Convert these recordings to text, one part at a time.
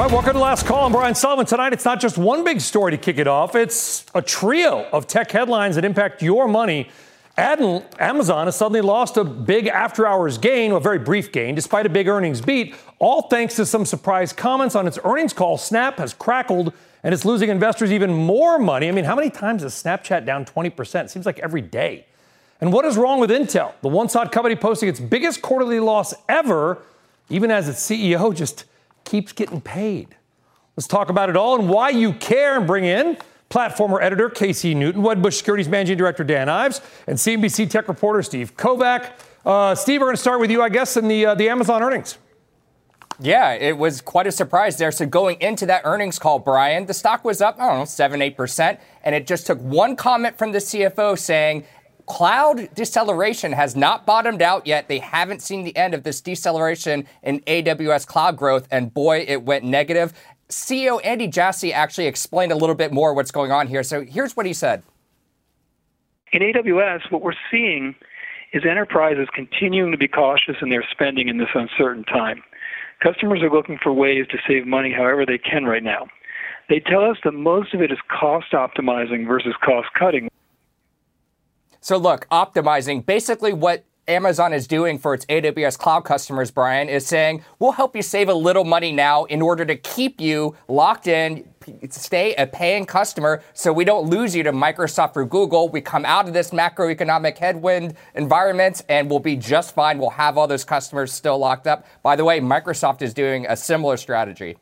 All right, welcome to Last Call. I'm Brian Sullivan. Tonight, it's not just one big story to kick it off, it's a trio of tech headlines that impact your money. Amazon has suddenly lost a big after hours gain, a very brief gain, despite a big earnings beat, all thanks to some surprise comments on its earnings call. Snap has crackled and it's losing investors even more money. I mean, how many times is Snapchat down 20%? It seems like every day. And what is wrong with Intel? The one shot company posting its biggest quarterly loss ever, even as its CEO just keeps getting paid. Let's talk about it all and why you care and bring in platformer editor Casey Newton, Wedbush Securities Managing Director Dan Ives, and CNBC tech reporter Steve Kovach. Uh, Steve, we're going to start with you, I guess, in the, uh, the Amazon earnings. Yeah, it was quite a surprise there. So going into that earnings call, Brian, the stock was up, I don't know, 7 8%. And it just took one comment from the CFO saying, cloud deceleration has not bottomed out yet. They haven't seen the end of this deceleration in AWS cloud growth, and boy, it went negative. CEO Andy Jassy actually explained a little bit more what's going on here. So here's what he said. In AWS, what we're seeing is enterprises continuing to be cautious in their spending in this uncertain time. Customers are looking for ways to save money however they can right now. They tell us that most of it is cost optimizing versus cost cutting. So, look, optimizing basically what Amazon is doing for its AWS cloud customers, Brian, is saying, we'll help you save a little money now in order to keep you locked in, stay a paying customer so we don't lose you to Microsoft or Google. We come out of this macroeconomic headwind environment and we'll be just fine. We'll have all those customers still locked up. By the way, Microsoft is doing a similar strategy.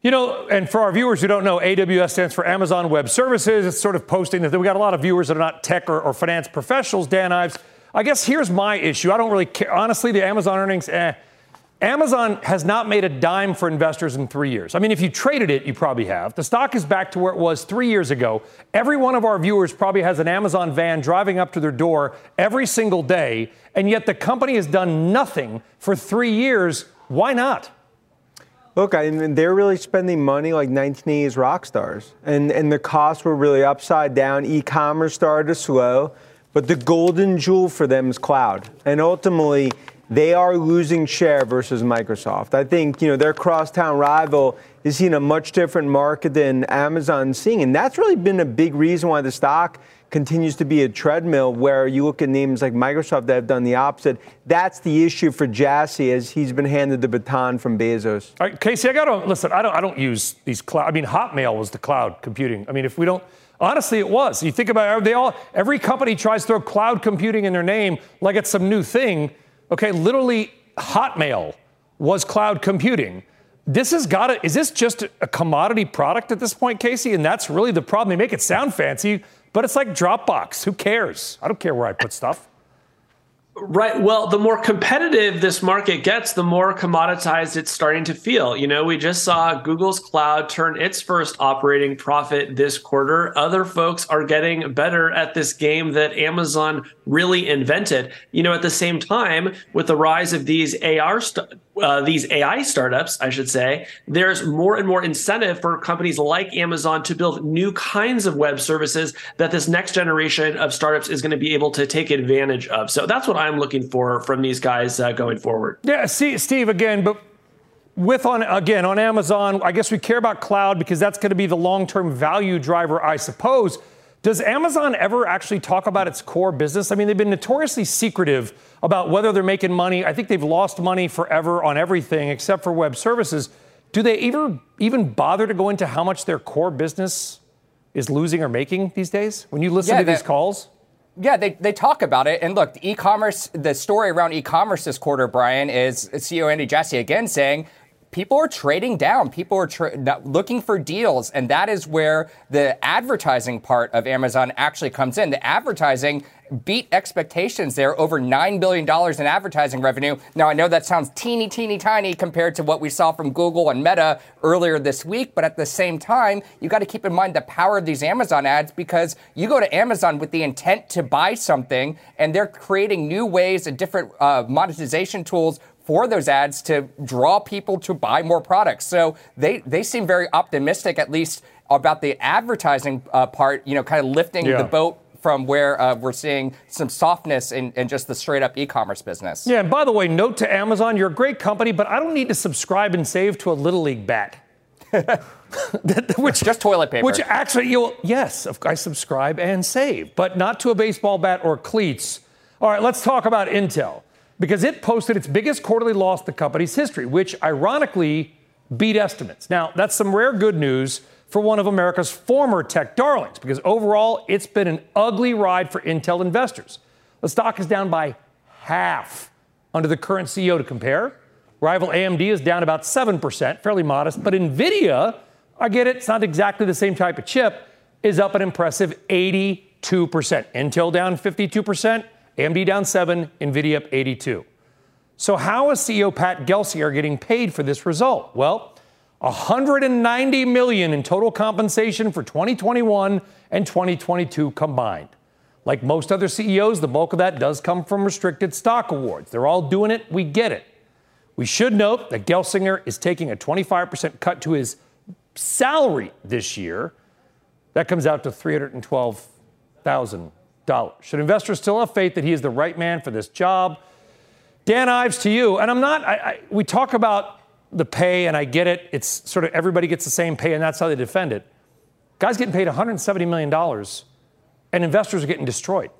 You know, and for our viewers who don't know, AWS stands for Amazon Web Services. It's sort of posting that we got a lot of viewers that are not tech or, or finance professionals. Dan Ives, I guess here's my issue. I don't really care. Honestly, the Amazon earnings, eh. Amazon has not made a dime for investors in three years. I mean, if you traded it, you probably have. The stock is back to where it was three years ago. Every one of our viewers probably has an Amazon van driving up to their door every single day, and yet the company has done nothing for three years. Why not? Look, I mean, they're really spending money like 1980s rock stars, and, and the costs were really upside down. E commerce started to slow, but the golden jewel for them is cloud. And ultimately, they are losing share versus Microsoft. I think, you know, their crosstown rival is seeing a much different market than Amazon's seeing. And that's really been a big reason why the stock continues to be a treadmill where you look at names like Microsoft that have done the opposite. That's the issue for Jassy as he's been handed the baton from Bezos. All right, Casey, I got to listen. I don't. I don't use these cloud. I mean, Hotmail was the cloud computing. I mean, if we don't. Honestly, it was. You think about it, they all. Every company tries to throw cloud computing in their name like it's some new thing. Okay, literally, Hotmail was cloud computing. This has got to. Is this just a commodity product at this point, Casey? And that's really the problem. They make it sound fancy. But it's like Dropbox. Who cares? I don't care where I put stuff. Right. Well, the more competitive this market gets, the more commoditized it's starting to feel. You know, we just saw Google's cloud turn its first operating profit this quarter. Other folks are getting better at this game that Amazon really invented. You know, at the same time, with the rise of these AR st- uh, these AI startups, I should say, there's more and more incentive for companies like Amazon to build new kinds of web services that this next generation of startups is going to be able to take advantage of. So that's what I'm looking for from these guys uh, going forward. Yeah, see, Steve, again, but with on again on Amazon, I guess we care about cloud because that's going to be the long-term value driver, I suppose. Does Amazon ever actually talk about its core business? I mean, they've been notoriously secretive about whether they're making money. I think they've lost money forever on everything except for web services. Do they ever even bother to go into how much their core business is losing or making these days when you listen yeah, to these calls? Yeah, they, they talk about it. And look, e-commerce, the story around e-commerce this quarter, Brian, is CEO Andy Jassy again saying people are trading down. People are tra- looking for deals. And that is where the advertising part of Amazon actually comes in. The advertising beat expectations there, over $9 billion in advertising revenue. Now, I know that sounds teeny, teeny, tiny compared to what we saw from Google and Meta earlier this week, but at the same time, you got to keep in mind the power of these Amazon ads because you go to Amazon with the intent to buy something, and they're creating new ways and different uh, monetization tools for those ads to draw people to buy more products. So they, they seem very optimistic, at least about the advertising uh, part, you know, kind of lifting yeah. the boat from where uh, we're seeing some softness in, in just the straight up e commerce business. Yeah, and by the way, note to Amazon, you're a great company, but I don't need to subscribe and save to a Little League bat. which just toilet paper. Which actually, you yes, I subscribe and save, but not to a baseball bat or cleats. All right, let's talk about Intel because it posted its biggest quarterly loss in the company's history, which ironically beat estimates. Now, that's some rare good news for one of America's former tech darlings because overall it's been an ugly ride for Intel investors. The stock is down by half under the current CEO to compare. Rival AMD is down about 7%, fairly modest, but Nvidia, I get it, it's not exactly the same type of chip, is up an impressive 82%. Intel down 52%, AMD down 7, Nvidia up 82. So how is CEO Pat Gelsinger getting paid for this result? Well, 190 million in total compensation for 2021 and 2022 combined. Like most other CEOs, the bulk of that does come from restricted stock awards. They're all doing it, we get it. We should note that Gelsinger is taking a 25% cut to his salary this year. That comes out to $312,000 should investors still have faith that he is the right man for this job? Dan Ives to you. And I'm not, I, I, we talk about the pay, and I get it. It's sort of everybody gets the same pay, and that's how they defend it. Guys getting paid $170 million, and investors are getting destroyed.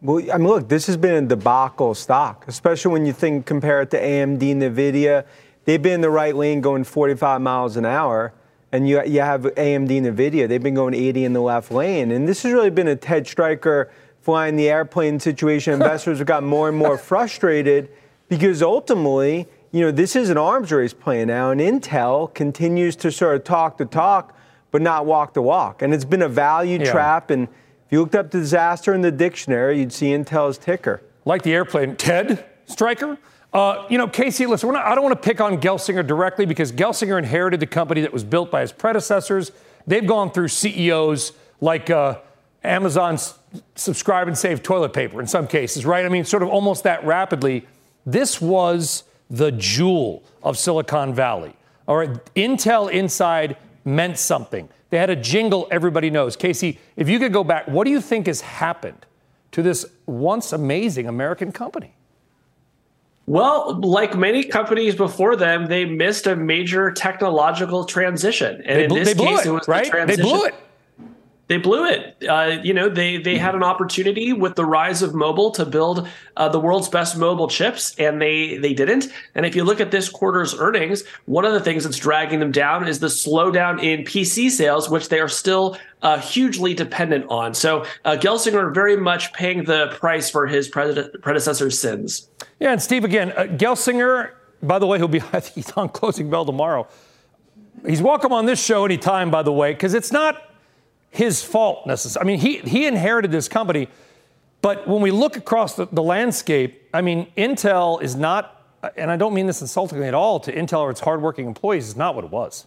Well, I mean, look, this has been a debacle stock, especially when you think compare it to AMD, NVIDIA. They've been in the right lane going 45 miles an hour and you, you have AMD and NVIDIA. They've been going 80 in the left lane. And this has really been a Ted Striker flying the airplane situation. Investors have gotten more and more frustrated because ultimately, you know, this is an arms race play now, and Intel continues to sort of talk the talk, but not walk the walk. And it's been a value yeah. trap. And if you looked up disaster in the dictionary, you'd see Intel's ticker. Like the airplane. Ted Striker? Uh, you know, Casey, listen, not, I don't want to pick on Gelsinger directly because Gelsinger inherited the company that was built by his predecessors. They've gone through CEOs like uh, Amazon's subscribe and save toilet paper in some cases, right? I mean, sort of almost that rapidly. This was the jewel of Silicon Valley. All right, Intel inside meant something. They had a jingle everybody knows. Casey, if you could go back, what do you think has happened to this once amazing American company? Well, like many companies before them, they missed a major technological transition, and they in this case, it, it was right. The they blew it. They blew it. Uh, you know, they they had an opportunity with the rise of mobile to build uh, the world's best mobile chips, and they they didn't. And if you look at this quarter's earnings, one of the things that's dragging them down is the slowdown in PC sales, which they are still uh, hugely dependent on. So uh, Gelsinger very much paying the price for his predecessor's sins. Yeah, and Steve again, uh, Gelsinger. By the way, he'll be I think he's on closing bell tomorrow. He's welcome on this show anytime, by the way, because it's not his fault necessarily. I mean, he, he inherited this company, but when we look across the, the landscape, I mean, Intel is not, and I don't mean this insultingly at all to Intel or its hardworking employees, is not what it was.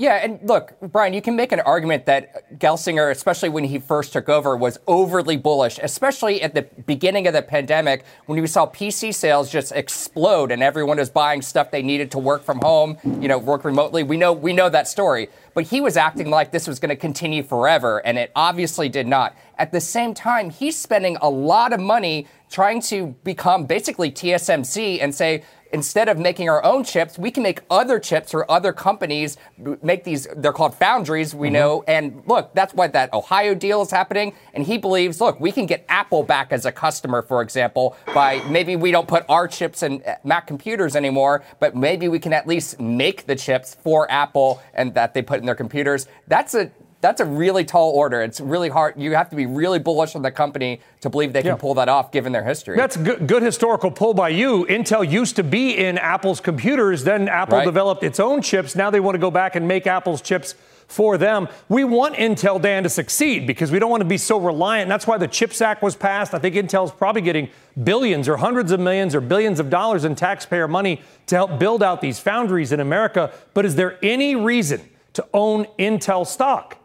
Yeah, and look, Brian, you can make an argument that Gelsinger, especially when he first took over, was overly bullish, especially at the beginning of the pandemic when we saw PC sales just explode and everyone was buying stuff they needed to work from home, you know, work remotely. We know we know that story. But he was acting like this was going to continue forever, and it obviously did not. At the same time, he's spending a lot of money trying to become basically TSMC and say, instead of making our own chips, we can make other chips or other companies, make these, they're called foundries, we mm-hmm. know. And look, that's why that Ohio deal is happening. And he believes, look, we can get Apple back as a customer, for example, by maybe we don't put our chips in uh, Mac computers anymore, but maybe we can at least make the chips for Apple and that they put in their computers. That's a that's a really tall order. It's really hard. You have to be really bullish on the company to believe they can yeah. pull that off given their history. That's a good, good, historical pull by you. Intel used to be in Apple's computers, then Apple right. developed its own chips. Now they want to go back and make Apple's chips for them. We want Intel, Dan, to succeed because we don't want to be so reliant. And that's why the CHIPS Act was passed. I think Intel's probably getting billions or hundreds of millions or billions of dollars in taxpayer money to help build out these foundries in America. But is there any reason to own Intel stock?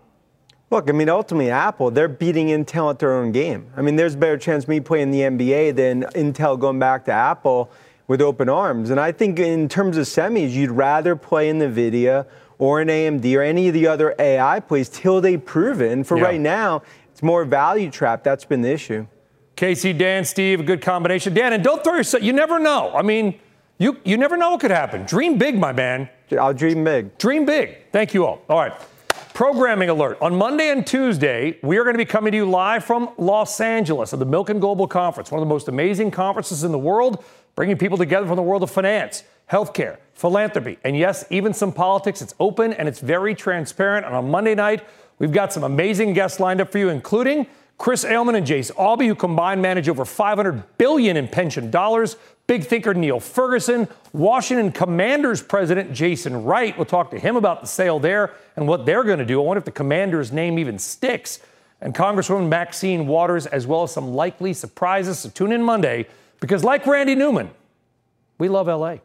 Look, I mean, ultimately, Apple, they're beating Intel at their own game. I mean, there's a better chance me playing the NBA than Intel going back to Apple with open arms. And I think in terms of semis, you'd rather play in NVIDIA or an AMD or any of the other AI plays till they prove it. And for yeah. right now, it's more value trap. That's been the issue. Casey, Dan, Steve, a good combination. Dan, and don't throw yourself, you never know. I mean, you, you never know what could happen. Dream big, my man. I'll dream big. Dream big. Thank you all. All right. Programming alert. On Monday and Tuesday, we are going to be coming to you live from Los Angeles at the Milken Global Conference, one of the most amazing conferences in the world, bringing people together from the world of finance, healthcare, philanthropy, and yes, even some politics. It's open and it's very transparent. And on Monday night, we've got some amazing guests lined up for you, including Chris Ailman and Jase Auby, who combined manage over 500 billion in pension dollars. Big thinker Niall Ferguson, Washington Commanders president Jason Wright. We'll talk to him about the sale there and what they're going to do. I wonder if the Commanders name even sticks. And Congresswoman Maxine Waters, as well as some likely surprises. So tune in Monday because, like Randy Newman, we love LA.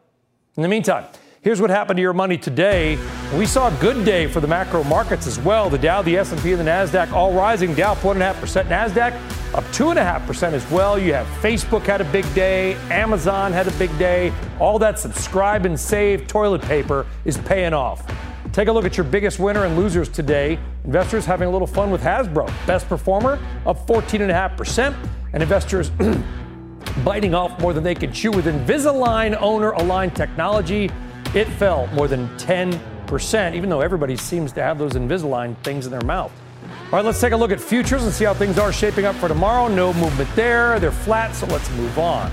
In the meantime, Here's what happened to your money today. We saw a good day for the macro markets as well. The Dow, the S&P, and the Nasdaq all rising. Dow 1.5%, Nasdaq up 2.5% as well. You have Facebook had a big day, Amazon had a big day. All that subscribe and save toilet paper is paying off. Take a look at your biggest winner and losers today. Investors having a little fun with Hasbro. Best performer up 14.5%. And investors biting off more than they can chew with Invisalign owner Align Technology. It fell more than 10%, even though everybody seems to have those Invisalign things in their mouth. All right, let's take a look at futures and see how things are shaping up for tomorrow. No movement there. They're flat, so let's move on.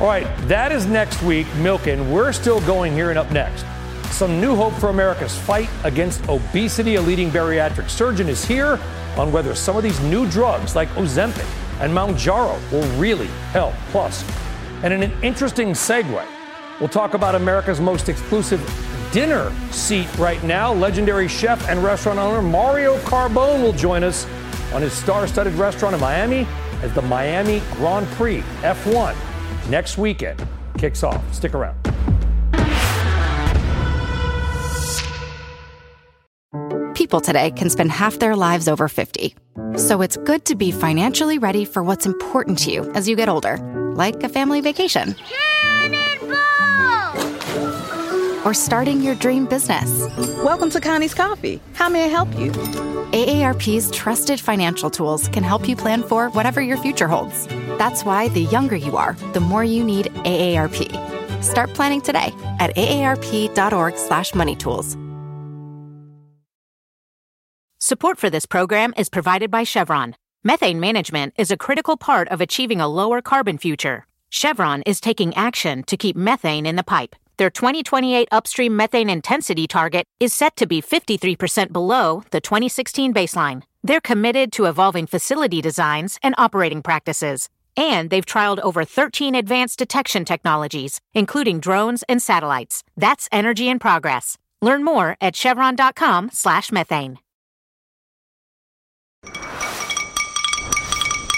All right, that is next week, Milken. We're still going here and up next. Some new hope for America's fight against obesity. A leading bariatric surgeon is here on whether some of these new drugs like Ozempic and Mounjaro will really help. Plus, and in an interesting segue, We'll talk about America's most exclusive dinner seat right now. Legendary chef and restaurant owner Mario Carbone will join us on his star studded restaurant in Miami as the Miami Grand Prix F1 next weekend kicks off. Stick around. People today can spend half their lives over 50. So it's good to be financially ready for what's important to you as you get older, like a family vacation or starting your dream business. Welcome to Connie's Coffee. How may I help you? AARP's trusted financial tools can help you plan for whatever your future holds. That's why the younger you are, the more you need AARP. Start planning today at aarp.org/moneytools. Support for this program is provided by Chevron. Methane management is a critical part of achieving a lower carbon future. Chevron is taking action to keep methane in the pipe their 2028 upstream methane intensity target is set to be 53% below the 2016 baseline. They're committed to evolving facility designs and operating practices. And they've trialed over 13 advanced detection technologies, including drones and satellites. That's energy in progress. Learn more at chevron.com/methane.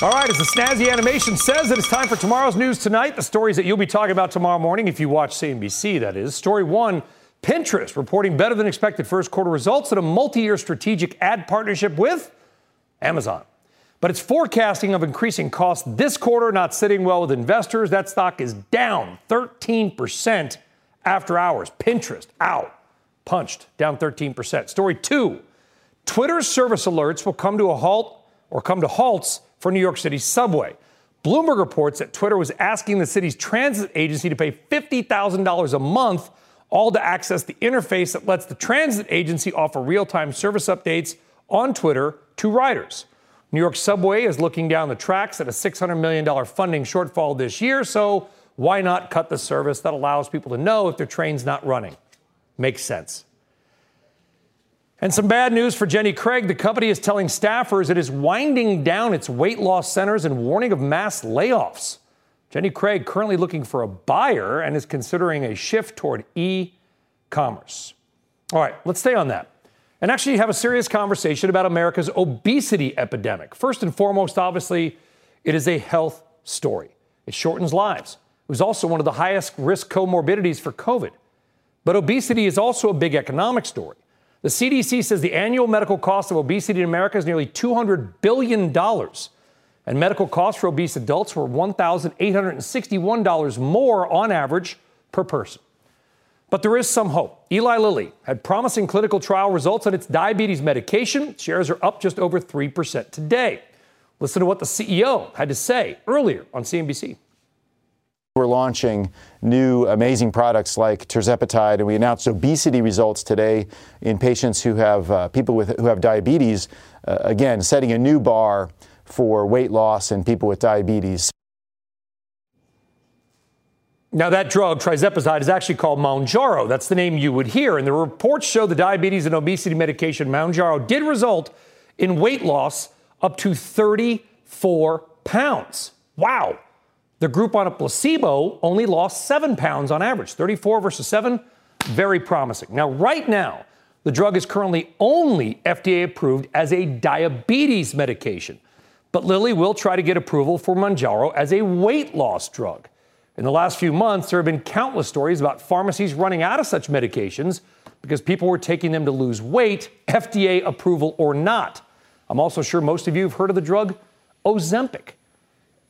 All right, as the snazzy animation says, it is time for tomorrow's news tonight. The stories that you'll be talking about tomorrow morning, if you watch CNBC, that is. Story one Pinterest reporting better than expected first quarter results and a multi year strategic ad partnership with Amazon. But it's forecasting of increasing costs this quarter, not sitting well with investors. That stock is down 13% after hours. Pinterest out, punched, down 13%. Story two Twitter's service alerts will come to a halt or come to halts for New York City's subway. Bloomberg reports that Twitter was asking the city's transit agency to pay $50,000 a month, all to access the interface that lets the transit agency offer real time service updates on Twitter to riders. New York Subway is looking down the tracks at a $600 million funding shortfall this year, so why not cut the service that allows people to know if their train's not running? Makes sense. And some bad news for Jenny Craig. The company is telling staffers it is winding down its weight loss centers and warning of mass layoffs. Jenny Craig currently looking for a buyer and is considering a shift toward e commerce. All right, let's stay on that. and actually have a serious conversation about America's obesity epidemic. First and foremost, obviously, it is a health story. It shortens lives. It was also one of the highest risk comorbidities for COVID. But obesity is also a big economic story. The CDC says the annual medical cost of obesity in America is nearly $200 billion. And medical costs for obese adults were $1,861 more on average per person. But there is some hope. Eli Lilly had promising clinical trial results on its diabetes medication. Shares are up just over 3% today. Listen to what the CEO had to say earlier on CNBC. We're launching new amazing products like tirzepatide, and we announced obesity results today in patients who have uh, people with who have diabetes. Uh, again, setting a new bar for weight loss in people with diabetes. Now, that drug, tirzepatide, is actually called Mounjaro. That's the name you would hear. And the reports show the diabetes and obesity medication Mounjaro did result in weight loss up to 34 pounds. Wow. The group on a placebo only lost seven pounds on average, 34 versus seven. Very promising. Now, right now, the drug is currently only FDA approved as a diabetes medication. But Lilly will try to get approval for Mounjaro as a weight loss drug. In the last few months, there have been countless stories about pharmacies running out of such medications because people were taking them to lose weight, FDA approval or not. I'm also sure most of you have heard of the drug Ozempic.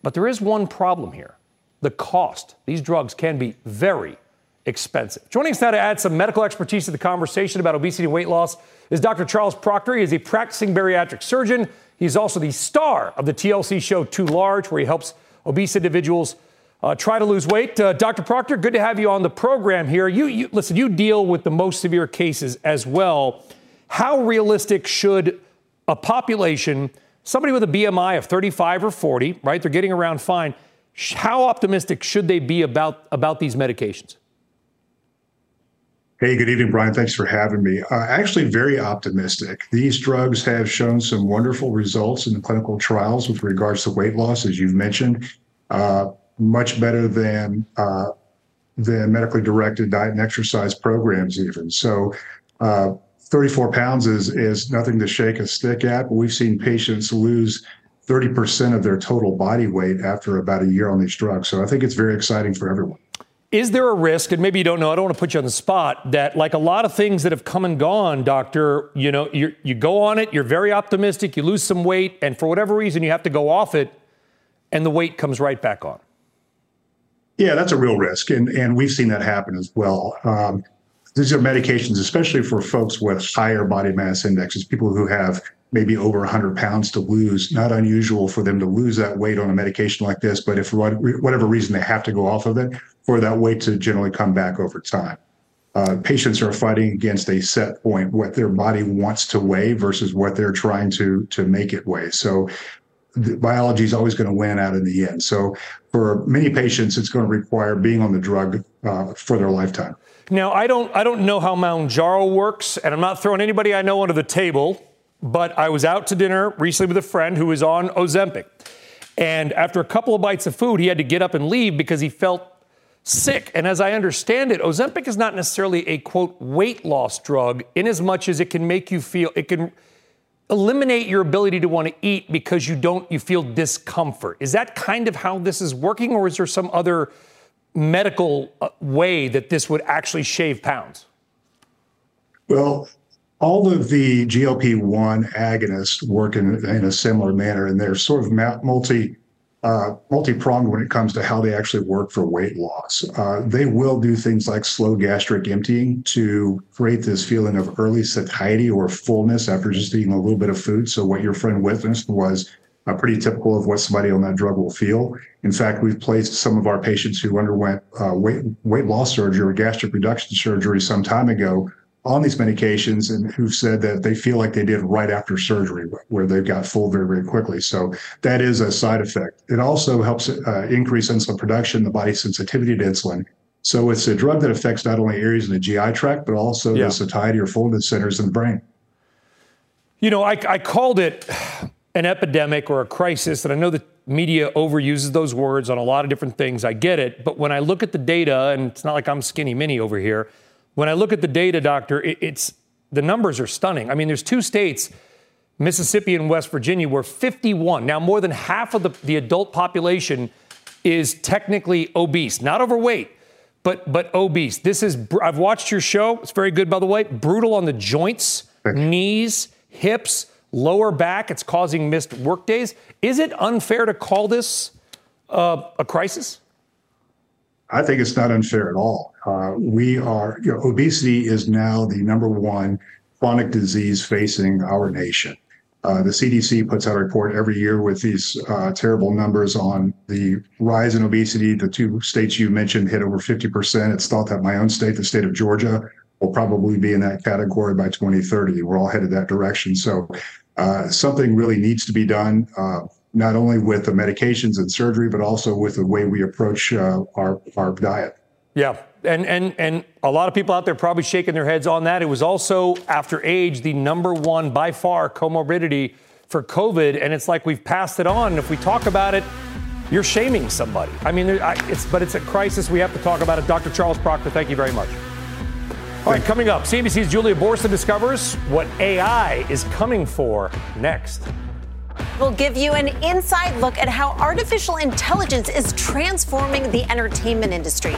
But there is one problem here the cost. These drugs can be very expensive. Joining us now to add some medical expertise to the conversation about obesity and weight loss is Dr. Charles Proctor. He is a practicing bariatric surgeon. He's also the star of the TLC show Too Large, where he helps obese individuals uh, try to lose weight. Uh, Dr. Proctor, good to have you on the program here. You, you listen. You deal with the most severe cases as well. How realistic should a population somebody with a BMI of 35 or 40, right? They're getting around fine. How optimistic should they be about, about these medications? Hey, good evening, Brian. Thanks for having me. Uh, actually, very optimistic. These drugs have shown some wonderful results in the clinical trials with regards to weight loss, as you've mentioned, uh, much better than uh, than medically directed diet and exercise programs, even. So, uh, 34 pounds is is nothing to shake a stick at. But we've seen patients lose 30% of their total body weight after about a year on these drugs. So I think it's very exciting for everyone. Is there a risk, and maybe you don't know, I don't want to put you on the spot, that like a lot of things that have come and gone, doctor, you know, you you go on it, you're very optimistic, you lose some weight, and for whatever reason you have to go off it, and the weight comes right back on? Yeah, that's a real risk, and and we've seen that happen as well. Um, these are medications, especially for folks with higher body mass indexes, people who have maybe over 100 pounds to lose. Not unusual for them to lose that weight on a medication like this, but if for whatever reason they have to go off of it, for that weight to generally come back over time. Uh, patients are fighting against a set point, what their body wants to weigh versus what they're trying to to make it weigh. So biology is always going to win out in the end. So for many patients, it's going to require being on the drug uh, for their lifetime. Now, I don't, I don't know how Mounjaro works, and I'm not throwing anybody I know under the table, but I was out to dinner recently with a friend who was on Ozempic. And after a couple of bites of food, he had to get up and leave because he felt sick. And as I understand it, Ozempic is not necessarily a quote weight loss drug in as much as it can make you feel, it can eliminate your ability to want to eat because you don't, you feel discomfort. Is that kind of how this is working, or is there some other medical uh, way that this would actually shave pounds? Well, all of the GLP 1 agonists work in, in, a similar manner, and they're sort of multi. Uh, multi-pronged when it comes to how they actually work for weight loss. Uh, they will do things like slow gastric emptying to create this feeling of early satiety or fullness after just eating a little bit of food. So what your friend witnessed was uh, pretty typical of what somebody on that drug will feel. In fact, we've placed some of our patients who underwent uh, weight, weight loss surgery or gastric reduction surgery some time ago on these medications and who've said that they feel like they did right after surgery, where they've got full very, very quickly. So that is a side effect. It also helps uh, increase insulin production, the body's sensitivity to insulin. So it's a drug that affects not only areas in the GI tract, but also yeah. the satiety or fullness centers in the brain. You know, I, I called it an epidemic or a crisis, and I know the media overuses those words on a lot of different things. I get it. But when I look at the data, and it's not like I'm skinny mini over here, when I look at the data, doctor, it, it's The numbers are stunning. I mean, there's two states, Mississippi and West Virginia, where 51, now more than half of the, the adult population is technically obese, not overweight, but but obese. This is I've watched your show. It's very good, by the way. Brutal on the joints, knees, hips, lower back. It's causing missed work days. Is it unfair to call this uh, a crisis? I think it's not unfair at all. Uh, we are, you know, obesity is now the number one chronic disease facing our nation. Uh, the CDC puts out a report every year with these uh, terrible numbers on the rise in obesity. The two states you mentioned hit over 50%. It's thought that my own state, the state of Georgia, will probably be in that category by 2030. We're all headed that direction. So uh, something really needs to be done, uh, not only with the medications and surgery, but also with the way we approach uh, our, our diet. Yeah, and and and a lot of people out there probably shaking their heads on that. It was also after age the number one by far comorbidity for COVID, and it's like we've passed it on. If we talk about it, you're shaming somebody. I mean, it's but it's a crisis. We have to talk about it. Dr. Charles Proctor, thank you very much. All right, coming up, CNBC's Julia Boorstin discovers what AI is coming for next. We'll give you an inside look at how artificial intelligence is transforming the entertainment industry.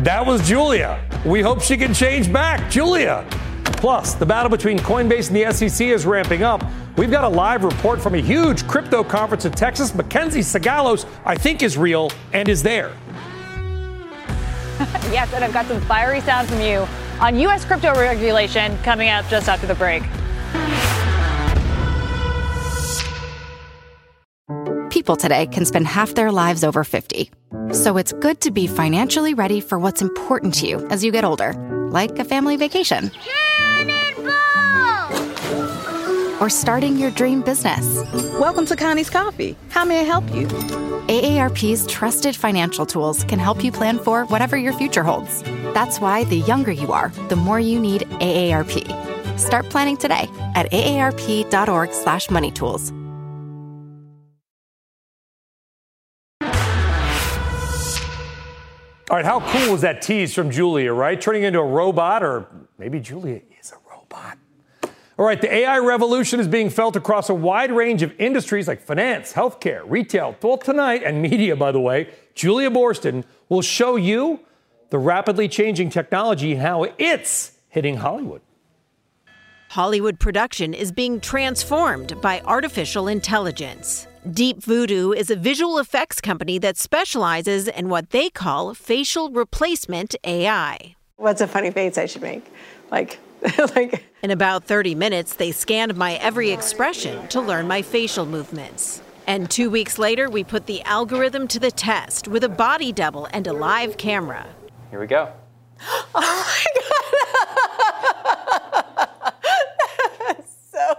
That was Julia. We hope she can change back. Julia. Plus, the battle between Coinbase and the SEC is ramping up. We've got a live report from a huge crypto conference in Texas. Mackenzie Sigalos, I think, is real and is there. yes, and I've got some fiery sound from you on U.S. crypto regulation coming up just after the break. People today can spend half their lives over 50. So it's good to be financially ready for what's important to you as you get older, like a family vacation. Or starting your dream business. Welcome to Connie's Coffee. How may I help you? AARP's trusted financial tools can help you plan for whatever your future holds. That's why the younger you are, the more you need AARP. Start planning today at aarp.org/moneytools. All right, how cool was that tease from Julia, right? Turning into a robot, or maybe Julia is a robot. All right, the AI revolution is being felt across a wide range of industries like finance, healthcare, retail. Well, tonight, and media, by the way, Julia Boorstin will show you the rapidly changing technology and how it's hitting Hollywood. Hollywood production is being transformed by artificial intelligence. Deep Voodoo is a visual effects company that specializes in what they call facial replacement AI. What's a funny face I should make? Like, like. In about 30 minutes, they scanned my every expression to learn my facial movements. And two weeks later, we put the algorithm to the test with a body double and a live camera. Here we go. oh my God. so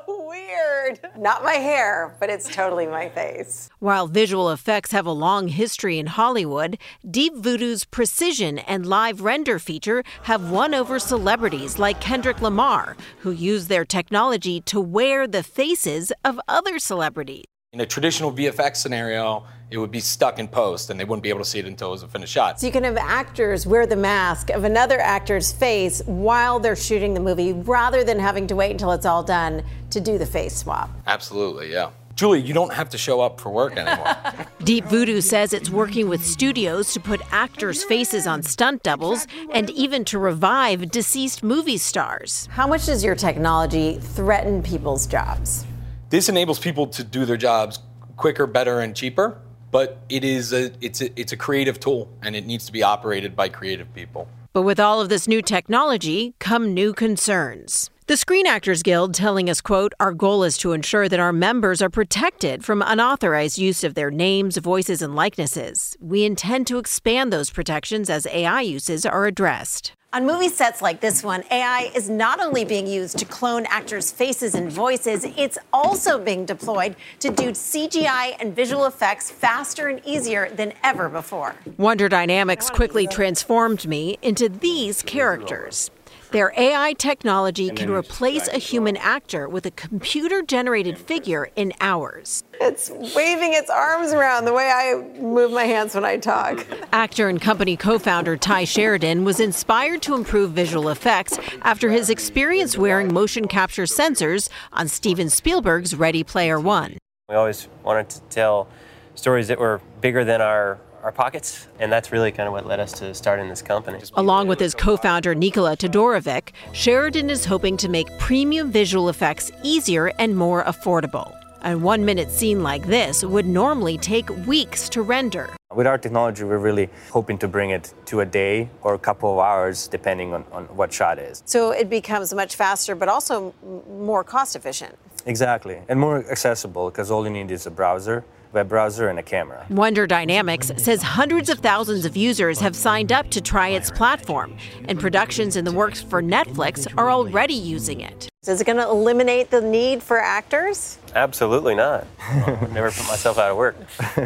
weird. Not my hair, but it's totally my face. While visual effects have a long history in Hollywood, Deep Voodoo's precision and live render feature have won over celebrities like Kendrick Lamar, who use their technology to wear the faces of other celebrities. In a traditional VFX scenario, it would be stuck in post and they wouldn't be able to see it until it was a finished shot. So you can have actors wear the mask of another actor's face while they're shooting the movie rather than having to wait until it's all done to do the face swap. Absolutely, yeah. Julie, you don't have to show up for work anymore. Deep Voodoo says it's working with studios to put actors' faces on stunt doubles and even to revive deceased movie stars. How much does your technology threaten people's jobs? This enables people to do their jobs quicker, better, and cheaper but it is a it's a, it's a creative tool and it needs to be operated by creative people. But with all of this new technology come new concerns. The Screen Actors Guild telling us, quote, our goal is to ensure that our members are protected from unauthorized use of their names, voices, and likenesses. We intend to expand those protections as AI uses are addressed. On movie sets like this one, AI is not only being used to clone actors' faces and voices, it's also being deployed to do CGI and visual effects faster and easier than ever before. Wonder Dynamics quickly transformed me into these characters. Their AI technology can replace a human actor with a computer generated figure in hours. It's waving its arms around the way I move my hands when I talk. Actor and company co founder Tye Sheridan was inspired to improve visual effects after his experience wearing motion capture sensors on Steven Spielberg's Ready Player One. We always wanted to tell stories that were bigger than our our pockets, and that's really kind of what led us to starting this company. Along with his co-founder Nikola Todorovic, Sheridan is hoping to make premium visual effects easier and more affordable. A one minute scene like this would normally take weeks to render. With our technology, we're really hoping to bring it to a day or a couple of hours, depending on, on what shot is. So it becomes much faster, but also more cost efficient. Exactly, and more accessible because all you need is a browser web browser and a camera. Wonder Dynamics says hundreds of thousands of users have signed up to try its platform, and productions in the works for Netflix are already using it. Is it going to eliminate the need for actors? Absolutely not. I've never put myself out of work.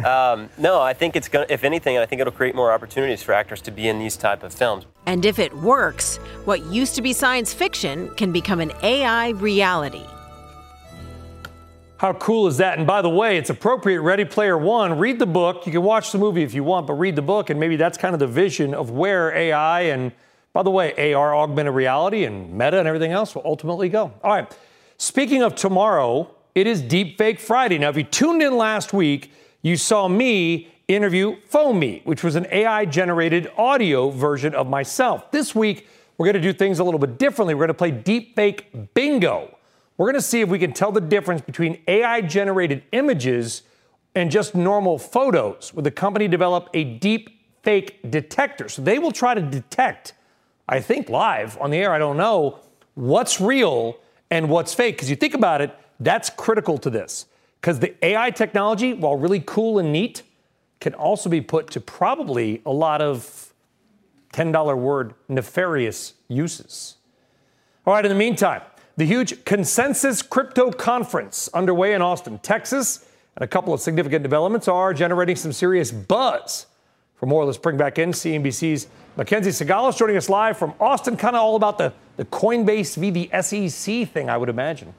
Um, no, I think it's going to, if anything, I think it'll create more opportunities for actors to be in these type of films. And if it works, what used to be science fiction can become an AI reality. How cool is that? And by the way, it's appropriate. Ready Player One. Read the book. You can watch the movie if you want, but read the book, and maybe that's kind of the vision of where AI and, by the way, AR, augmented reality, and Meta and everything else will ultimately go. All right. Speaking of tomorrow, it is Deepfake Friday. Now, if you tuned in last week, you saw me interview Foamy, which was an AI generated audio version of myself. This week, we're going to do things a little bit differently. We're going to play Deepfake Bingo. We're going to see if we can tell the difference between AI generated images and just normal photos. With the company develop a deep fake detector. So they will try to detect, I think live on the air, I don't know, what's real and what's fake. Because you think about it, that's critical to this. Because the AI technology, while really cool and neat, can also be put to probably a lot of $10 word nefarious uses. All right, in the meantime, the huge Consensus Crypto Conference underway in Austin, Texas, and a couple of significant developments are generating some serious buzz. For more, let's bring back in CNBC's Mackenzie Sigalos joining us live from Austin, kind of all about the, the Coinbase v. the SEC thing, I would imagine.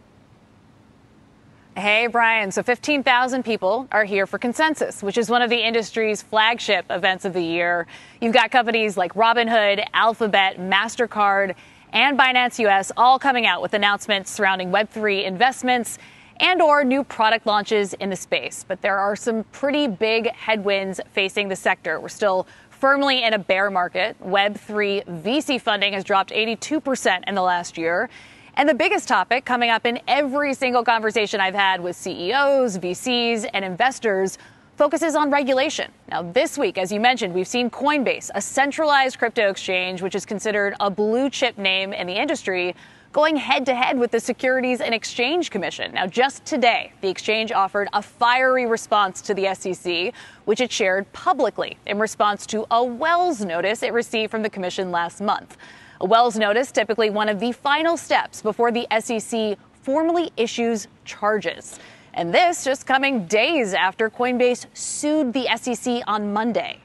Hey, Brian. So 15,000 people are here for Consensus, which is one of the industry's flagship events of the year. You've got companies like Robinhood, Alphabet, MasterCard, and Binance US all coming out with announcements surrounding Web3 investments and or new product launches in the space. But there are some pretty big headwinds facing the sector. We're still firmly in a bear market. Web3 VC funding has dropped 82% in the last year. And the biggest topic coming up in every single conversation I've had with CEOs, VCs, and investors focuses on regulation. Now, this week, as you mentioned, we've seen Coinbase, a centralized crypto exchange, which is considered a blue chip name in the industry, going head to head with the Securities and Exchange Commission. Now, just today, the exchange offered a fiery response to the SEC, which it shared publicly in response to a Wells notice it received from the commission last month. A Wells notice, typically one of the final steps before the SEC formally issues charges. And this just coming days after Coinbase sued the SEC on Monday.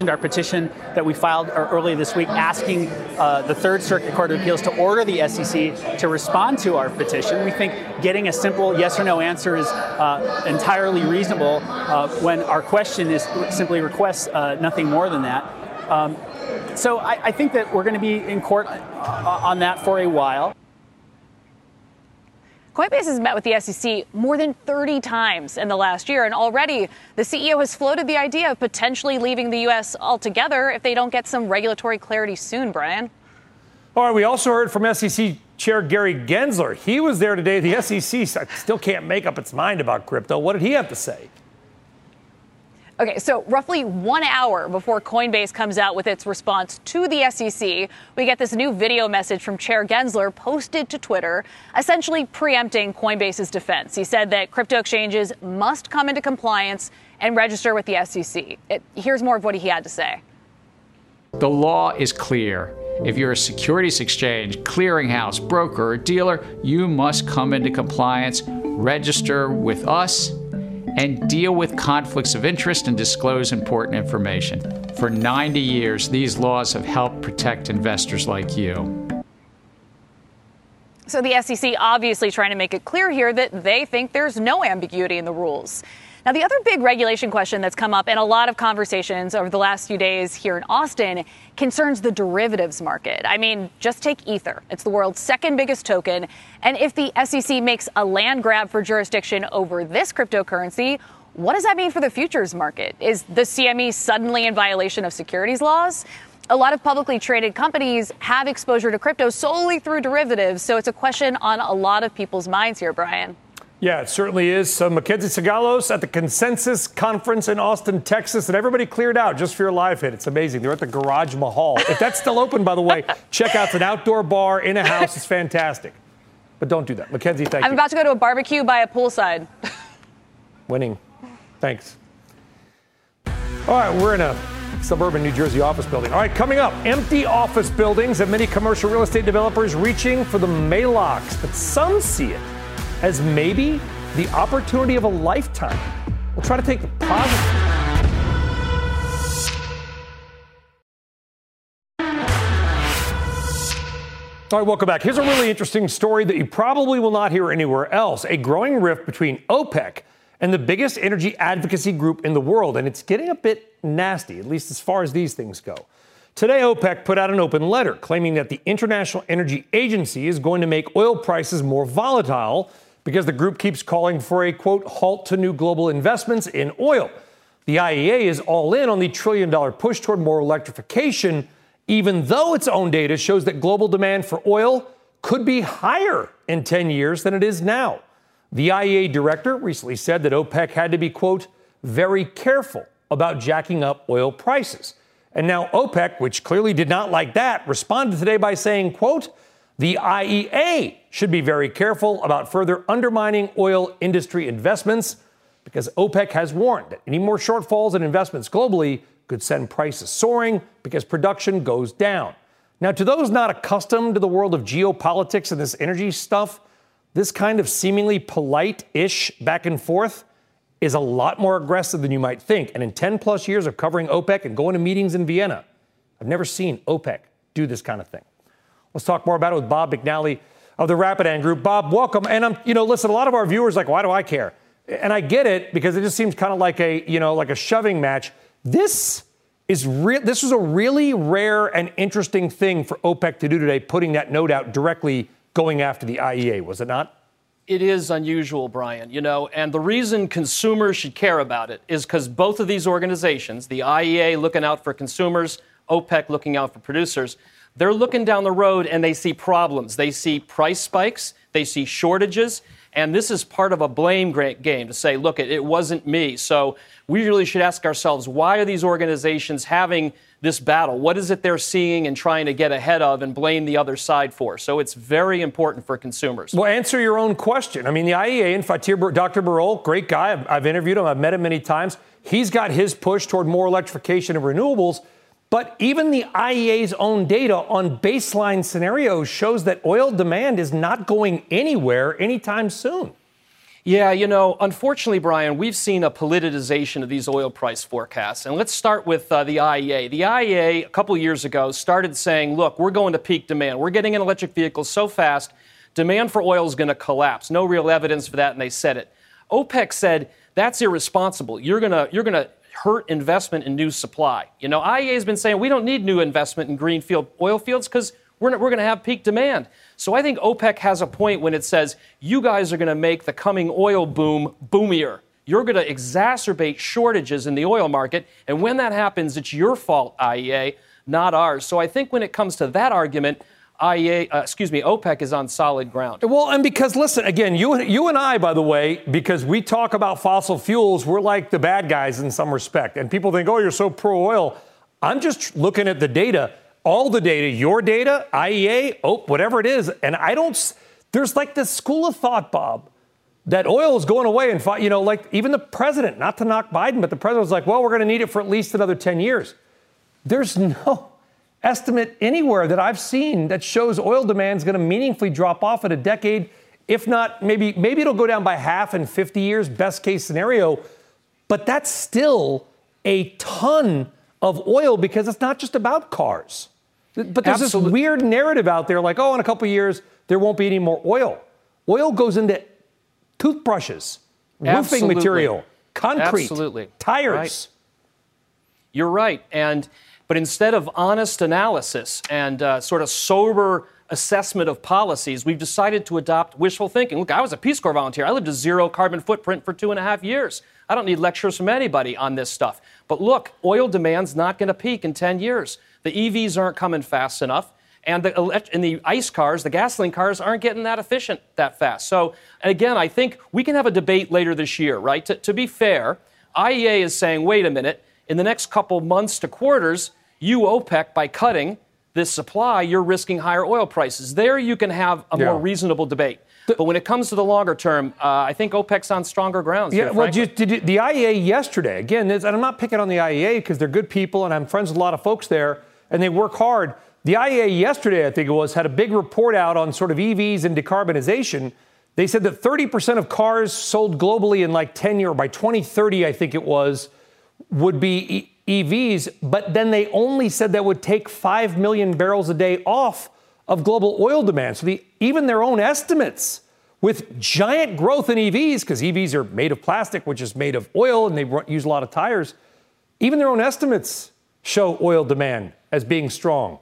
Our petition that we filed earlier this week asking uh, the Third Circuit Court of Appeals to order the SEC to respond to our petition. We think getting a simple yes or no answer is uh, entirely reasonable uh, when our question is simply requests uh, nothing more than that. Um, so I, I, think that we're going to be in court uh, on that for a while. Coinbase has met with the SEC more than 30 times in the last year, and already the CEO has floated the idea of potentially leaving the U.S. altogether if they don't get some regulatory clarity soon, Brian. All right, we also heard from SEC Chair Gary Gensler. He was there today. The SEC still can't make up its mind about crypto. What did he have to say? Okay, so roughly one hour before Coinbase comes out with its response to the SEC, we get this new video message from Chair Gensler posted to Twitter, essentially preempting Coinbase's defense. He said that crypto exchanges must come into compliance and register with the SEC. It, here's more of what he had to say. The law is clear. If you're a securities exchange, clearinghouse, broker, or dealer, you must come into compliance, register with us, and deal with conflicts of interest and disclose important information. For 90 years, these laws have helped protect investors like you. So the SEC obviously trying to make it clear here that they think there's no ambiguity in the rules. Now, the other big regulation question that's come up in a lot of conversations over the last few days here in Austin concerns the derivatives market. I mean, just take Ether. It's the world's second biggest token. And if the SEC makes a land grab for jurisdiction over this cryptocurrency, what does that mean for the futures market? Is the CME suddenly in violation of securities laws? a lot of publicly traded companies have exposure to crypto solely through derivatives. So it's a question on a lot of people's minds here, Brian. Yeah, it certainly is. So Mackenzie Sigalos at the Consensus Conference in Austin, Texas, and everybody cleared out just for your live hit. It's amazing. They're at the Garage Mahal. If that's still open, by the way, check out. It's an outdoor bar in a house. It's fantastic. But don't do that. Mackenzie, thank I'm you. I'm about to go to a barbecue by a poolside. Winning. Thanks. All right, we're in a suburban New Jersey office building. All right, coming up, empty office buildings and many commercial real estate developers reaching for the Maalox, but some see it as maybe the opportunity of a lifetime. We'll try to take the positive. All right, welcome back. Here's a really interesting story that you probably will not hear anywhere else a growing rift between OPEC and the biggest energy advocacy group in the world, and it's getting a bit nasty, at least as far as these things go. Today, OPEC put out an open letter claiming that the International Energy Agency is going to make oil prices more volatile because the group keeps calling for a quote halt to new global investments in oil. The IEA is all in on the trillion dollar push toward more electrification, even though its own data shows that global demand for oil could be higher in 10 years than it is now. The IEA director recently said that OPEC had to be, quote, very careful about jacking up oil prices. And now OPEC, which clearly did not like that, responded today by saying, quote, the IEA should be very careful about further undermining oil industry investments because OPEC has warned that any more shortfalls in investments globally could send prices soaring because production goes down. Now, to those not accustomed to the world of geopolitics and this energy stuff, this kind of seemingly polite ish back and forth is a lot more aggressive than you might think. And in 10 plus years of covering OPEC and going to meetings in Vienna, I've never seen OPEC do this kind of thing. Let's talk more about it with Bob McNally of the Rapidan Group. Bob, welcome. And I'm, you know, listen, a lot of our viewers like, why do I care? And I get it because it just seems kind of like a, you know, like a shoving match. This is real. This was a really rare and interesting thing for OPEC to do today, putting that note out directly going after the IEA, was it not? It is unusual, Brian, you know, and the reason consumers should care about it is because both of these organizations, the IEA looking out for consumers, OPEC looking out for producers, they're looking down the road and they see problems. They see price spikes, they see shortages, and this is part of a blame game to say, look, it wasn't me. So we really should ask ourselves why are these organizations having this battle? What is it they're seeing and trying to get ahead of and blame the other side for? So it's very important for consumers. Well, answer your own question. I mean, the IEA and Fatih, Dr. Birol, great guy. I've, I've interviewed him, I've met him many times. He's got his push toward more electrification and renewables. But even the IEA's own data on baseline scenarios shows that oil demand is not going anywhere anytime soon. Yeah, you know, unfortunately, Brian, we've seen a politicization of these oil price forecasts. And let's start with uh, the IEA. The IEA, a couple years ago, started saying, look, we're going to peak demand. We're getting in electric vehicles so fast, demand for oil is going to collapse. No real evidence for that, and they said it. OPEC said, that's irresponsible. You're going to, you're going to hurt investment in new supply. You know, IEA has been saying we don't need new investment in greenfield oil fields because we're, we're going to have peak demand. So I think OPEC has a point when it says you guys are going to make the coming oil boom boomier. You're going to exacerbate shortages in the oil market. And when that happens, it's your fault, IEA, not ours. So I think when it comes to that argument, IEA, uh, excuse me, OPEC is on solid ground. Well, and because listen, again, you you and I, by the way, because we talk about fossil fuels, we're like the bad guys in some respect, and people think, oh, you're so pro oil. I'm just looking at the data all the data, your data, IEA, oh, whatever it is. And I don't, there's like this school of thought, Bob, that oil is going away. And, you know, like even the president, not to knock Biden, but the president was like, well, we're going to need it for at least another 10 years. There's no estimate anywhere that I've seen that shows oil demand is going to meaningfully drop off in a decade. If not, maybe, maybe it'll go down by half in 50 years, best case scenario. But that's still a ton of oil because it's not just about cars. But there's this weird narrative out there like, oh, in a couple of years, there won't be any more oil. Oil goes into toothbrushes, roofing Absolutely. material, concrete, Absolutely. tires. Right. You're right. And but instead of honest analysis and uh, sort of sober assessment of policies, we've decided to adopt wishful thinking. Look, I was a Peace Corps volunteer. I lived a zero carbon footprint for two and a half years. I don't need lectures from anybody on this stuff. But look, oil demand's not going to peak in 10 years. The EVs aren't coming fast enough. And the, and the ICE cars, the gasoline cars, aren't getting that efficient that fast. So, again, I think we can have a debate later this year, right? To, to be fair, IEA is saying, wait a minute, in the next couple months to quarters, you, OPEC, by cutting this supply, you're risking higher oil prices. There you can have a Yeah. more reasonable debate. but when it comes to the longer term, uh, I think OPEC's on stronger grounds. Yeah, here, well, just, did, the IEA yesterday, again, this, and I'm not picking on the IEA because they're good people and I'm friends with a lot of folks there and they work hard. The IEA yesterday, I think it was, had a big report out on sort of EVs and decarbonization. They said that 30% of cars sold globally in like 10 years, by 2030, I think it was, would be EVs, but then they only said that would take 5 million barrels a day off of global oil demand. So the, even their own estimates with giant growth in EVs, because EVs are made of plastic, which is made of oil, and they use a lot of tires, even their own estimates show oil demand as being strong.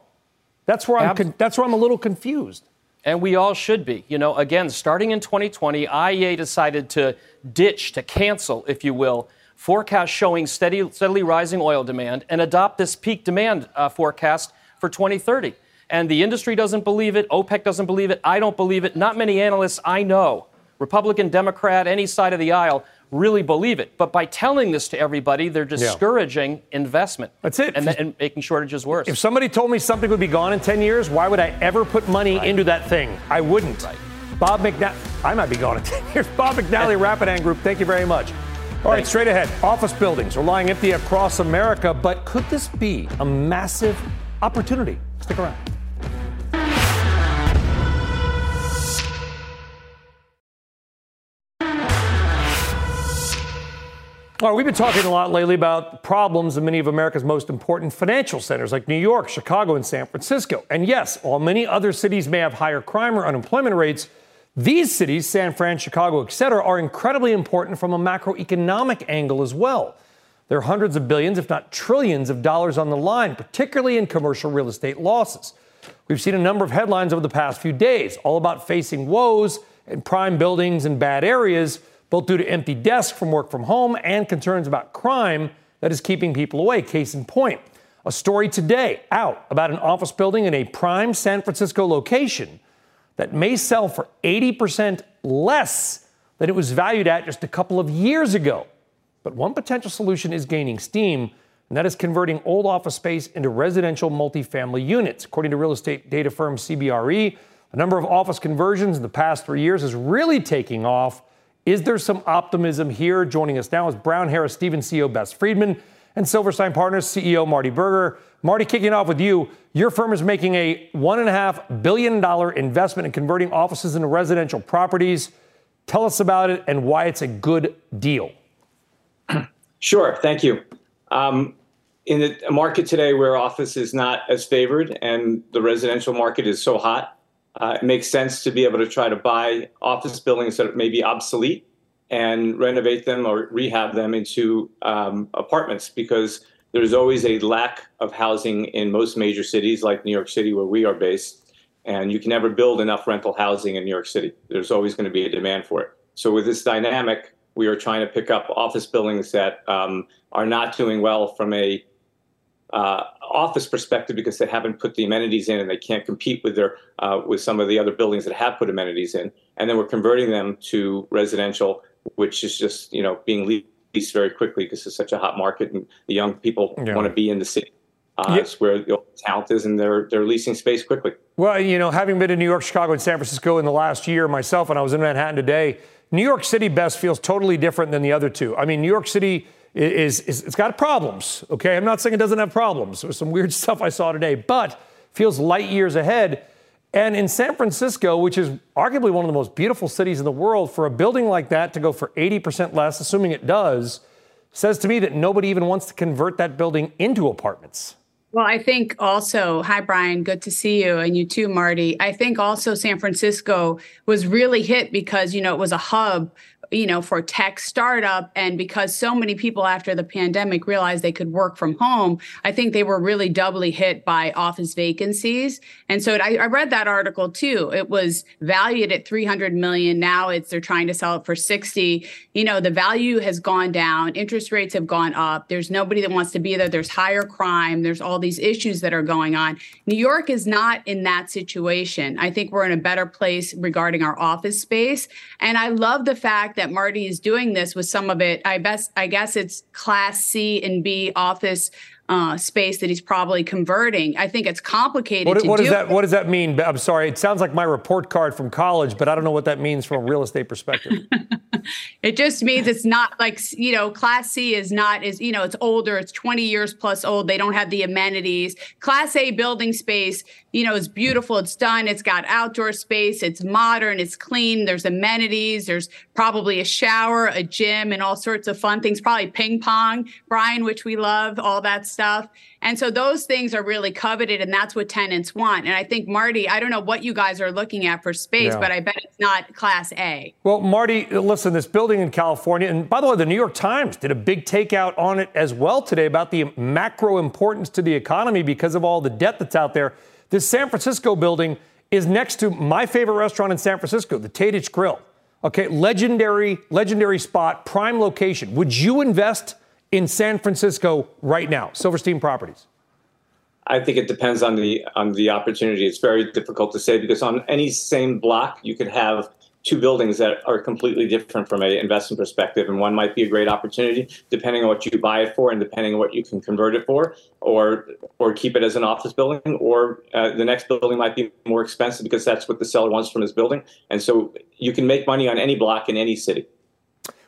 That's where I'm, con- that's where I'm a little confused. And we all should be. You know, again, starting in 2020, IEA decided to ditch, to cancel, if you will, forecasts showing steady, steadily rising oil demand and adopt this peak demand uh, forecast for 2030. And the industry doesn't believe it. OPEC doesn't believe it. I don't believe it. Not many analysts I know, Republican, Democrat, any side of the aisle, really believe it. But by telling this to everybody, they're discouraging investment. That's it. And, and making shortages worse. If somebody told me something would be gone in 10 years, why would I ever put money into that thing? I wouldn't. Right. Bob McNally, I might be gone in 10 years. Bob McNally, Rapidan Group, thank you very much. All right, straight ahead. Office buildings are lying empty across America, but could this be a massive opportunity? Stick around. All right, we've been talking a lot lately about problems in many of America's most important financial centers like New York, Chicago, and San Francisco. And yes, while many other cities may have higher crime or unemployment rates, these cities, San Fran, Chicago, et cetera, are incredibly important from a macroeconomic angle as well. There are hundreds of billions, if not trillions, of dollars on the line, particularly in commercial real estate losses. We've seen a number of headlines over the past few days, all about facing woes in prime buildings and bad areas, both due to empty desks from work from home and concerns about crime that is keeping people away. Case in point, a story today out about an office building in a prime San Francisco location that may sell for 80% less than it was valued at just a couple of years ago. But one potential solution is gaining steam, and that is converting old office space into residential multifamily units. According to real estate data firm CBRE, the number of office conversions in the past three years is really taking off. Is there some optimism here? Joining us now is Brown Harris Stevens CEO Bess Freedman and Silverstein Partners CEO Marty Burger. Marty, kicking off with you. Your firm is making a $1.5 billion investment in converting offices into residential properties. Tell us about it and why it's a good deal. Sure, thank you. Um, in the- market today where office is not as favored and the residential market is so hot, uh, it makes sense to be able to try to buy office buildings that may be obsolete and renovate them or rehab them into um, apartments because there's always a lack of housing in most major cities like New York City, where we are based. And you can never build enough rental housing in New York City. There's always going to be a demand for it. So, with this dynamic, we are trying to pick up office buildings that um, are not doing well from a uh, office perspective because they haven't put the amenities in and they can't compete with their uh, with some of the other buildings that have put amenities in. And then we're converting them to residential, which is just you know being leased very quickly because it's such a hot market and the young people Yeah. want to be in the city. Uh, Yeah. It's where the talent is, and they're they're leasing space quickly. Well, you know, having been in New York, Chicago, and San Francisco in the last year myself, and I was in Manhattan today, New York City best feels totally different than the other two. I mean, New York City is, is it's got problems. Okay, I'm not saying it doesn't have problems. There was some weird stuff I saw today, but feels light years ahead. And in San Francisco, which is arguably one of the most beautiful cities in the world, for a building like that to go for 80% less, assuming it does, says to me that nobody even wants to convert that building into apartments. Well, I think also, hi, Brian, good to see you, and you too, Marty. I think also San Francisco was really hit because, you know, it was a hub you know, for tech startup. And because so many people after the pandemic realized they could work from home, I think they were really doubly hit by office vacancies. And so I, I read that article too. It was valued at 300 million. Now it's they're trying to sell it for 60. You know, the value has gone down. Interest rates have gone up. There's nobody that wants to be there. There's higher crime. There's all these issues that are going on. New York is not in that situation. I think we're in a better place regarding our office space. And I love the fact that Marty is doing this with some of it. I best I guess it's class C and B office uh, space that he's probably converting. I think it's complicated. What, what do does that What does that mean? I'm sorry. It sounds like my report card from college, but I don't know what that means from a real estate perspective. it just means it's not like you know, Class C is not is you know, it's older. It's 20 years plus old. They don't have the amenities. Class A building space, you know, it's beautiful. It's done. It's got outdoor space. It's modern. It's clean. There's amenities. There's probably a shower, a gym, and all sorts of fun things. Probably ping pong, Brian, which we love. All that stuff. And so those things are really coveted, and that's what tenants want. And I think, Marty, I don't know what you guys are looking at for space, yeah. but I bet it's not Class A. Well, Marty, listen, this building in California, and by the way, the New York Times did a big takeout on it as well today about the macro importance to the economy because of all the debt that's out there. This San Francisco building is next to my favorite restaurant in San Francisco, the Tadich Grill. Okay, legendary, legendary spot, prime location. Would you invest? in San Francisco right now? Silverstein Properties. I think it depends on the on the opportunity. It's very difficult to say because on any same block you could have two buildings that are completely different from an investment perspective, and one might be a great opportunity depending on what you buy it for and depending on what you can convert it for, or or keep it as an office building, or uh, the next building might be more expensive because that's what the seller wants from his building, and so you can make money on any block in any city.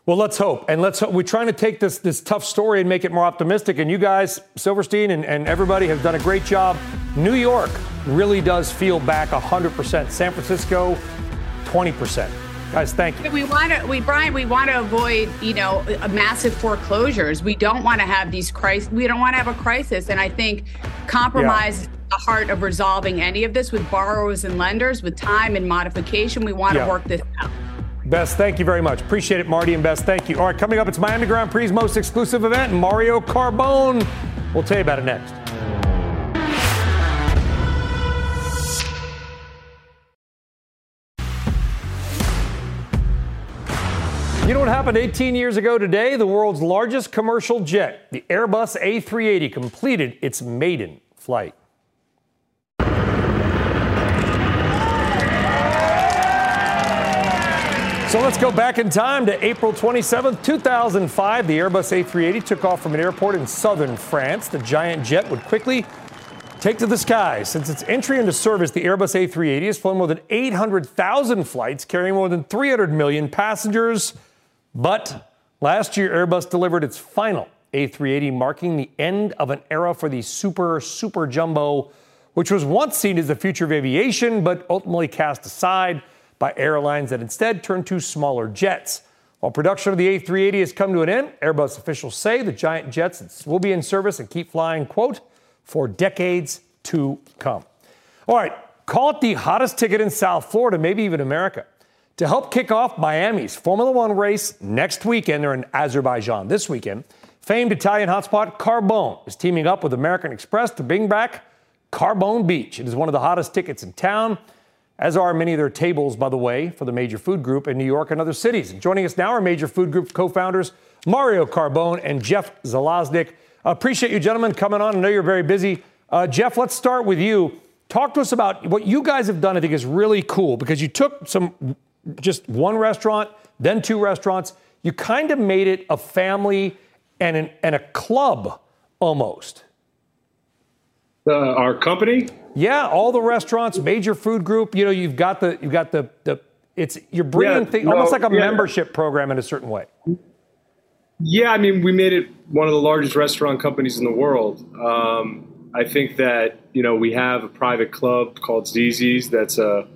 Well, let's hope. And let's hope. We're trying to take this, this tough story and make it more optimistic. And you guys, Silverstein and, and everybody, have done a great job. New York really does feel back 100%. San Francisco, 20%. Guys, thank you. We want to, we Brian, we want to avoid, you know, massive foreclosures. We don't want to have these crises. We don't want to have a crisis. And I think compromise yeah. the heart of resolving any of this with borrowers and lenders with time and modification. We want yeah. to work this out. Bess, thank you very much. Appreciate it, Marty and Bess. Thank you. All right, coming up, it's Miami Grand Prix most exclusive event, Mario Carbone. We'll tell you about it next. You know what happened 18 years ago today? The world's largest commercial jet, the Airbus A380, completed its maiden flight. So let's go back in time to April 27, 2005. The Airbus A380 took off from an airport in southern France. The giant jet would quickly take to the sky. Since its entry into service, the Airbus A380 has flown more than 800,000 flights, carrying more than 300 million passengers. But last year, Airbus delivered its final A380, marking the end of an era for the super, super jumbo, which was once seen as the future of aviation, but ultimately cast aside by airlines that instead turned to smaller jets. While production of the A380 has come to an end, Airbus officials say the giant jets will be in service and keep flying, quote, for decades to come. All right, call it the hottest ticket in South Florida, maybe even America. To help kick off Miami's Formula One race next weekend, they're in Azerbaijan this weekend. Famed Italian hotspot Carbone is teaming up with American Express to bring back Carbone Beach. It is one of the hottest tickets in town as are many of their tables, by the way, for the Major Food Group in New York and other cities. And joining us now are Major Food Group co founders Mario Carbone and Jeff Zalaznick. Appreciate you, gentlemen, coming on. I know you're very busy. Uh, Jeff, let's start with you. Talk to us about what you guys have done, I think is really cool because you took some, just one restaurant, then two restaurants. You kind of made it a family and, an, and a club almost. Uh, our company? Yeah, all the restaurants, major food group. You know, you've got the you've got the the it's you're bringing yeah, things no, almost like a yeah. membership program in a certain way. Yeah, I mean, we made it one of the largest restaurant companies in the world. Um, I think that you know we have a private club called ZZ's that's a,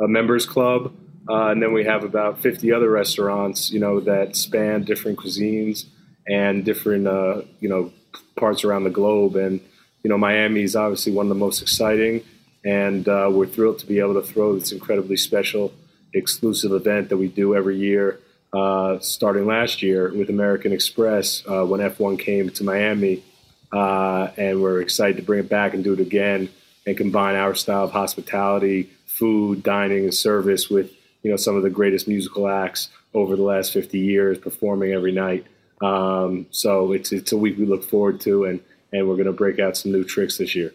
a members club, uh, and then we have about 50 other restaurants, you know, that span different cuisines. and different uh, you know parts around the globe. And you know, Miami is obviously one of the most exciting, and uh, we're thrilled to be able to throw this incredibly special, exclusive event that we do every year. Uh, starting last year with American Express uh, when F1 came to Miami, uh, and we're excited to bring it back and do it again and combine our style of hospitality, food, dining, and service with you know some of the greatest musical acts over the last 50 years performing every night. Um, so it's it's a week we look forward to, and and we're going to break out some new tricks this year.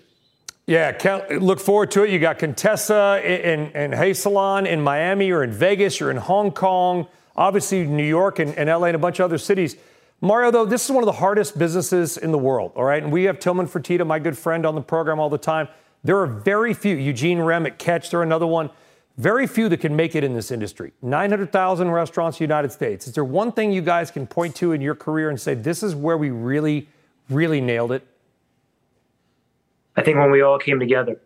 Yeah, look forward to it. You got Contessa and, and Hey Salon in Miami, or in Vegas, you're in Hong Kong, obviously New York and, and LA and a bunch of other cities. Mario, though, this is one of the hardest businesses in the world, all right? And we have Tillman Fertitta, my good friend, on the program all the time. There are very few, Eugene Remm at Catch, they're another one, very few that can make it in this industry. 900,000 restaurants in the United States. Is there one thing you guys can point to in your career and say, this is where we really, really nailed it? I think when we all came together.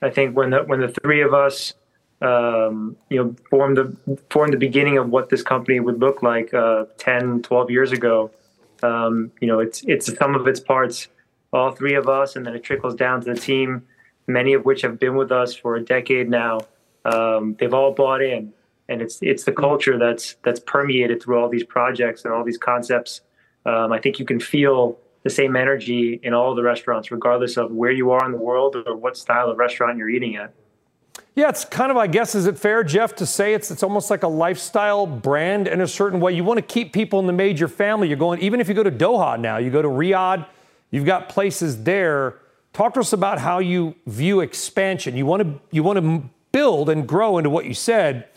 I think when the when the three of us, um, you know, formed the formed the beginning of what this company would look like uh, 10, 12 years ago. Um, you know, it's it's the sum of its parts, all three of us, and then it trickles down to the team, many of which have been with us for a decade now. Um, they've all bought in, and it's it's the culture that's that's permeated through all these projects and all these concepts. Um, I think you can feel the same energy in all the restaurants, regardless of where you are in the world or what style of restaurant you're eating at. Yeah, it's kind of, I guess, is it fair, Jeff, to say it's it's almost like a lifestyle brand in a certain way? You want to keep people in the major family. You're going, even if you go to Doha now, you go to Riyadh, you've got places there. Talk to us about how you view expansion. You want to you want to build and grow into what you said,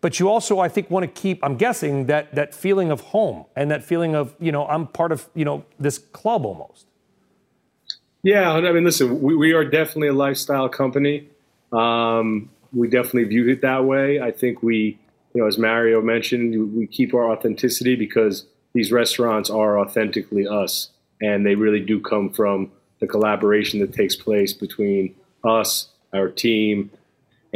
but you also, I think, want to keep, I'm guessing, that that feeling of home and that feeling of, you know, I'm part of, you know, this club almost. Yeah, I mean, listen, we, we are definitely a lifestyle company. Um, we definitely viewed it that way. I think we, you know, as Mario mentioned, we keep our authenticity because these restaurants are authentically us, and they really do come from the collaboration that takes place between us, our team,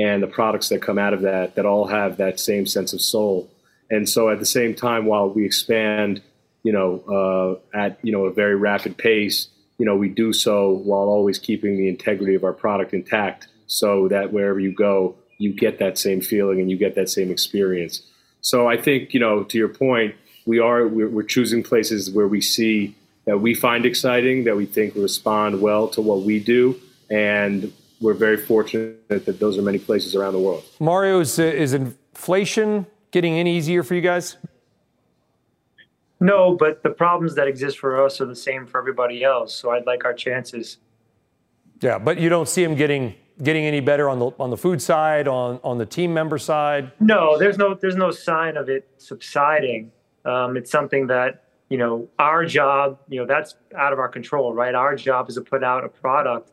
and the products that come out of that that all have that same sense of soul. And so, at the same time, while we expand, you know, uh, at you know a very rapid pace, you know, we do so while always keeping the integrity of our product intact so that wherever you go, you get that same feeling and you get that same experience. So I think, you know, to your point, we are we're, we're choosing places where we see that we find exciting, that we think respond well to what we do, and we're very fortunate that those are many places around the world. Mario, is, uh, is inflation getting any easier for you guys? No, but the problems that exist for us are the same for everybody else. So I'd like our chances. Yeah, but you don't see them getting getting any better on the on the food side, on on the team member side? No, there's no there's no sign of it subsiding. Um, it's something that you know our job, you know, that's out of our control, right? Our job is to put out a product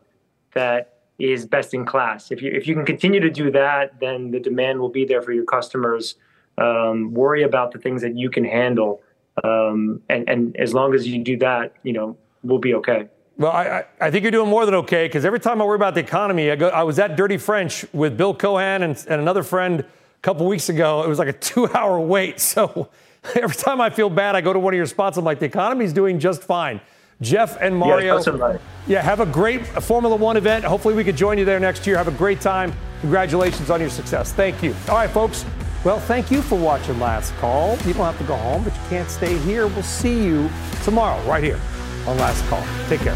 that is best in class. If you if you can continue to do that, then the demand will be there for your customers. Um, worry about the things that you can handle, um, and and as long as you do that, you know, we'll be okay. Well, I, I think you're doing more than okay because every time I worry about the economy, I go. I was at Dirty French with Bill Cohen and, and another friend a couple weeks ago. It was like a two-hour wait. So every time I feel bad, I go to one of your spots. I'm like, the economy's doing just fine. Jeff and Mario, yes, yeah, have a great Formula One event. Hopefully, we could join you there next year. Have a great time. Congratulations on your success. Thank you. All right, folks. Well, thank you for watching Last Call. You don't have to go home, but you can't stay here. We'll see you tomorrow, right here on Last Call. Take care.